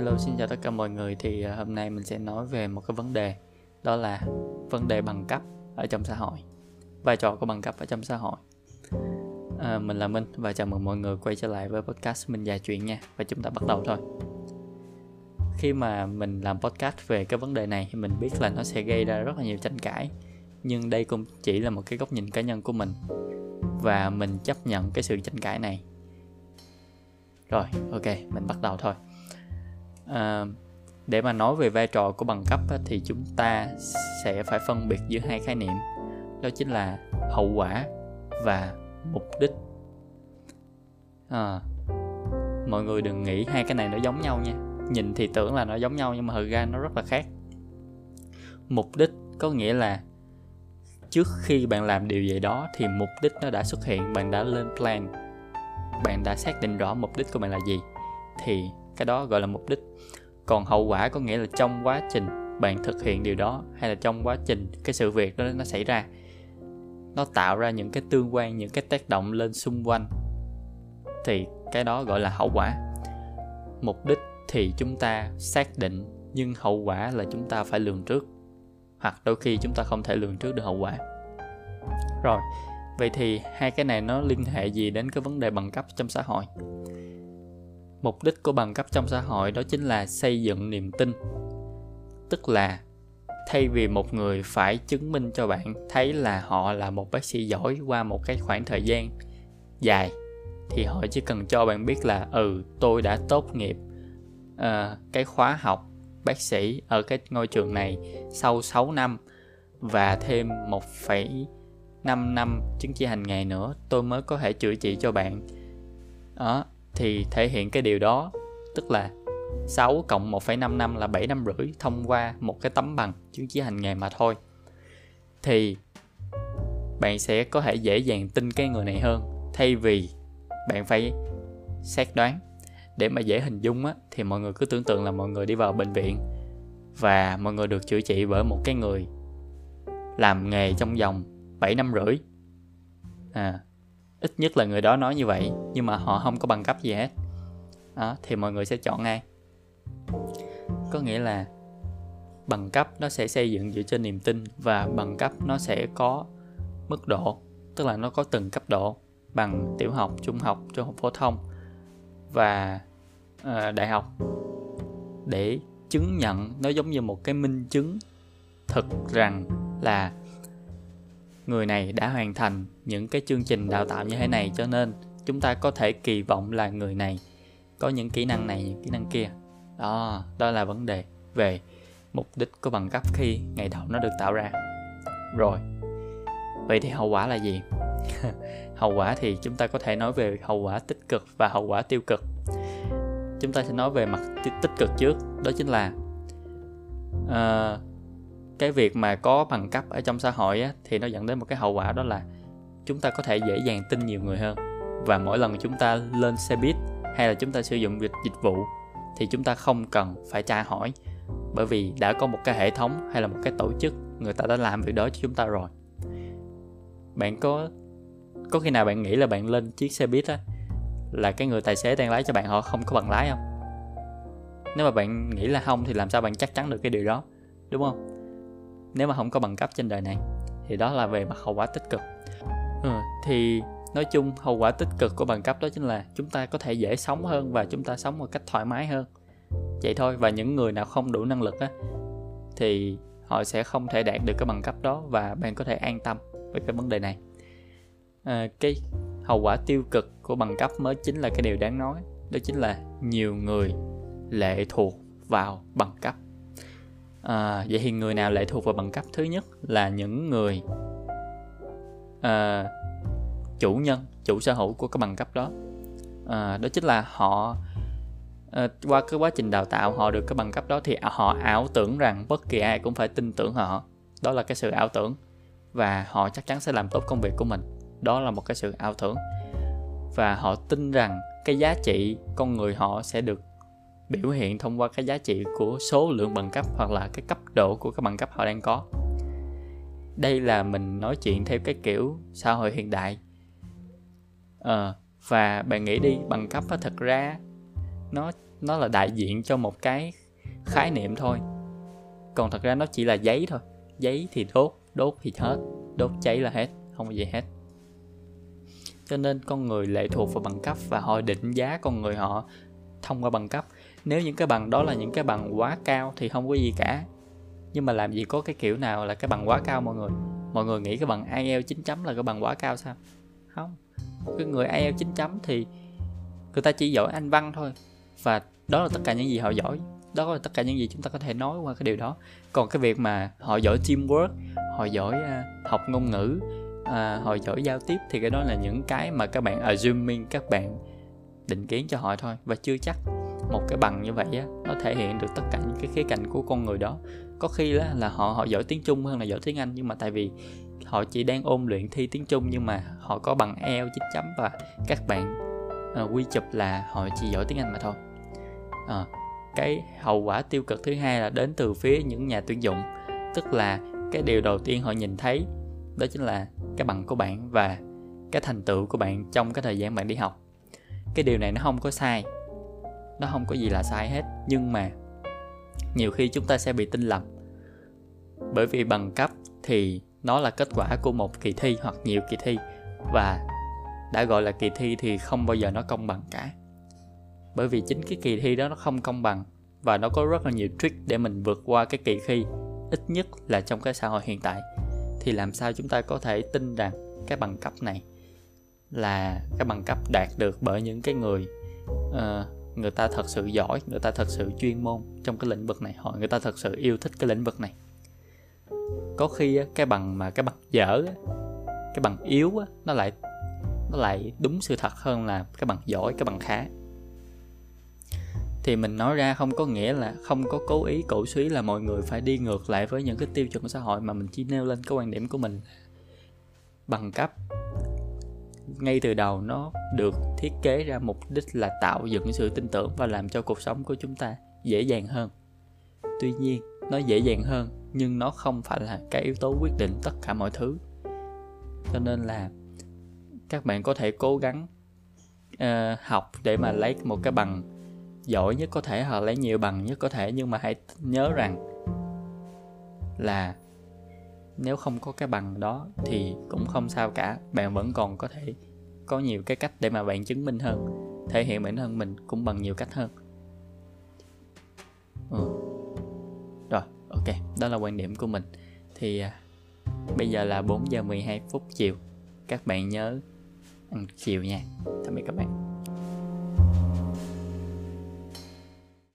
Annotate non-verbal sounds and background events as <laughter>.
Hello, xin chào tất cả mọi người. Thì à, hôm nay mình sẽ nói về một cái vấn đề, đó là vấn đề bằng cấp ở trong xã hội, vai trò của bằng cấp ở trong xã hội. à, mình là Minh và chào mừng mọi người quay trở lại với podcast Minh dài chuyện nha. Và chúng ta bắt đầu thôi. Khi mà mình làm podcast về cái vấn đề này thì mình biết là nó sẽ gây ra rất là nhiều tranh cãi. Nhưng đây cũng chỉ là một cái góc nhìn cá nhân của mình và mình chấp nhận cái sự tranh cãi này rồi ok mình bắt đầu thôi à, để mà nói về vai trò của bằng cấp á, thì chúng ta sẽ phải phân biệt giữa hai khái niệm. Đó chính là hậu quả và mục đích. À, mọi người đừng nghĩ hai cái này nó giống nhau nha. Nhìn thì tưởng là nó giống nhau nhưng mà thực ra nó rất là khác. Mục đích có nghĩa là trước khi bạn làm điều gì đó thì mục đích nó đã xuất hiện bạn đã lên plan bạn đã xác định rõ mục đích của bạn là gì thì cái đó gọi là mục đích. Còn hậu quả có nghĩa là trong quá trình bạn thực hiện điều đó hay là trong quá trình cái sự việc đó nó xảy ra, nó tạo ra những cái tương quan, những cái tác động lên xung quanh, thì cái đó gọi là hậu quả. Mục đích thì chúng ta xác định, nhưng hậu quả là chúng ta phải lường trước, hoặc đôi khi chúng ta không thể lường trước được hậu quả. Rồi, vậy thì hai cái này nó liên hệ gì đến cái vấn đề bằng cấp trong xã hội? Mục đích của bằng cấp trong xã hội đó chính là xây dựng niềm tin. Tức là thay vì một người phải chứng minh cho bạn thấy là họ là một bác sĩ giỏi qua một cái khoảng thời gian dài thì họ chỉ cần cho bạn biết là ừ tôi đã tốt nghiệp uh, cái khóa học bác sĩ ở cái ngôi trường này sau 6 năm và thêm 1,5 năm chứng chỉ hành nghề nữa tôi mới có thể chữa trị cho bạn. Đó thì thể hiện cái điều đó tức là 6 cộng 1,5 năm là 7 năm rưỡi thông qua một cái tấm bằng chứng chỉ hành nghề mà thôi. Thì bạn sẽ có thể dễ dàng tin cái người này hơn thay vì bạn phải xét đoán. Để mà dễ hình dung á thì mọi người cứ tưởng tượng là mọi người đi vào bệnh viện và mọi người được chữa trị bởi một cái người làm nghề trong vòng 7 năm rưỡi. À ít nhất là người đó nói như vậy nhưng mà họ không có bằng cấp gì hết. Đó, thì mọi người sẽ chọn ngay có nghĩa là bằng cấp nó sẽ xây dựng dựa trên niềm tin và bằng cấp nó sẽ có mức độ tức là nó có từng cấp độ bằng tiểu học trung học trung học phổ thông và uh, đại học để chứng nhận nó giống như một cái minh chứng thực rằng là người này đã hoàn thành những cái chương trình đào tạo như thế này cho nên chúng ta có thể kỳ vọng là người này có những kỹ năng này những kỹ năng kia. Đó đó là vấn đề về mục đích của bằng cấp khi ngày đầu nó được tạo ra. Rồi vậy thì hậu quả là gì? <laughs> Hậu quả thì chúng ta có thể nói về hậu quả tích cực và hậu quả tiêu cực. Chúng ta sẽ nói về mặt tích cực trước đó chính là uh, cái việc mà có bằng cấp ở trong xã hội á, thì nó dẫn đến một cái hậu quả đó là chúng ta có thể dễ dàng tin nhiều người hơn. Và mỗi lần chúng ta lên xe buýt hay là chúng ta sử dụng dịch dịch vụ thì chúng ta không cần phải tra hỏi. Bởi vì đã có một cái hệ thống hay là một cái tổ chức người ta đã làm việc đó cho chúng ta rồi. Bạn có có khi nào bạn nghĩ là bạn lên chiếc xe buýt á là cái người tài xế đang lái cho bạn họ không có bằng lái không? Nếu mà bạn nghĩ là không thì làm sao bạn chắc chắn được cái điều đó đúng không? Nếu mà không có bằng cấp trên đời này thì đó là về mặt hậu quả tích cực. Ừ, thì nói chung hậu quả tích cực của bằng cấp đó chính là chúng ta có thể dễ sống hơn và chúng ta sống một cách thoải mái hơn. Vậy thôi và những người nào không đủ năng lực á thì họ sẽ không thể đạt được cái bằng cấp đó và bạn có thể an tâm với cái vấn đề này. À, cái hậu quả tiêu cực của bằng cấp mới chính là cái điều đáng nói đó chính là nhiều người lệ thuộc vào bằng cấp à, vậy thì người nào lệ thuộc vào bằng cấp thứ nhất là những người à, chủ nhân chủ sở hữu của cái bằng cấp đó. À, đó chính là họ à, qua cái quá trình đào tạo họ được cái bằng cấp đó thì họ ảo tưởng rằng bất kỳ ai cũng phải tin tưởng họ. Đó là cái sự ảo tưởng và họ chắc chắn sẽ làm tốt công việc của mình. Đó là một cái sự ảo tưởng và họ tin rằng cái giá trị con người họ sẽ được biểu hiện thông qua cái giá trị của số lượng bằng cấp hoặc là cái cấp độ của cái bằng cấp họ đang có. Đây là mình nói chuyện theo cái kiểu xã hội hiện đại. À, và bạn nghĩ đi bằng cấp á thật ra nó nó là đại diện cho một cái khái niệm thôi. Còn thật ra nó chỉ là giấy thôi. Giấy thì đốt đốt thì hết. Đốt cháy là hết không có gì hết. Cho nên con người lệ thuộc vào bằng cấp và họ định giá con người họ thông qua bằng cấp nếu những cái bằng đó là những cái bằng quá cao thì không có gì cả. Nhưng mà làm gì có cái kiểu nào là cái bằng quá cao mọi người? Mọi người nghĩ cái bằng IELTS 9 chấm là cái bằng quá cao sao? Không. Cái người IELTS 9 chấm thì người ta chỉ giỏi anh văn thôi. Và đó là tất cả những gì họ giỏi. Đó là tất cả những gì chúng ta có thể nói qua cái điều đó. Còn cái việc mà họ giỏi teamwork họ giỏi uh, học ngôn ngữ uh, họ giỏi giao tiếp thì cái đó là những cái mà các bạn assuming các bạn định kiến cho họ thôi. Và chưa chắc một cái bằng như vậy á nó thể hiện được tất cả những cái khía cạnh của con người đó. Có khi là, là họ họ giỏi tiếng Trung hơn là giỏi tiếng Anh nhưng mà tại vì họ chỉ đang ôn luyện thi tiếng Trung nhưng mà họ có bằng Eo chín chấm và các bạn uh, quy chụp là họ chỉ giỏi tiếng Anh mà thôi. À, cái hậu quả tiêu cực thứ hai là đến từ phía những nhà tuyển dụng. Tức là cái điều đầu tiên họ nhìn thấy đó chính là cái bằng của bạn và cái thành tựu của bạn trong cái thời gian bạn đi học. Cái điều này nó không có sai nó không có gì là sai hết. Nhưng mà nhiều khi chúng ta sẽ bị tin lầm. Bởi vì bằng cấp thì nó là kết quả của một kỳ thi hoặc nhiều kỳ thi. Và đã gọi là kỳ thi thì không bao giờ nó công bằng cả. Bởi vì chính cái kỳ thi đó nó không công bằng và nó có rất là nhiều trick để mình vượt qua cái kỳ thi ít nhất là trong cái xã hội hiện tại. Thì làm sao chúng ta có thể tin rằng cái bằng cấp này là cái bằng cấp đạt được bởi những cái người uh, người ta thật sự giỏi, người ta thật sự chuyên môn trong cái lĩnh vực này. Họ, người ta thật sự yêu thích cái lĩnh vực này. Có khi cái bằng mà cái bằng dở cái bằng yếu nó lại nó lại đúng sự thật hơn là cái bằng giỏi, cái bằng khá. Thì mình nói ra không có nghĩa là không có cố ý cổ suý là mọi người phải đi ngược lại với những cái tiêu chuẩn xã hội mà mình chỉ nêu lên cái quan điểm của mình bằng cấp ngay từ đầu nó được thiết kế ra mục đích là tạo dựng sự tin tưởng và làm cho cuộc sống của chúng ta dễ dàng hơn. Tuy nhiên nó dễ dàng hơn nhưng nó không phải là cái yếu tố quyết định tất cả mọi thứ. Cho nên là các bạn có thể cố gắng uh, học để mà lấy một cái bằng giỏi nhất có thể hoặc lấy nhiều bằng nhất có thể nhưng mà hãy nhớ rằng là nếu không có cái bằng đó thì cũng không sao cả bạn vẫn còn có thể có nhiều cái cách để mà bạn chứng minh hơn thể hiện bản thân mình cũng bằng nhiều cách hơn. Ừ. rồi ok đó là quan điểm của mình. Thì à, bây giờ là 4 giờ 12 phút chiều. Các bạn nhớ ăn chiều nha. Tạm biệt các bạn.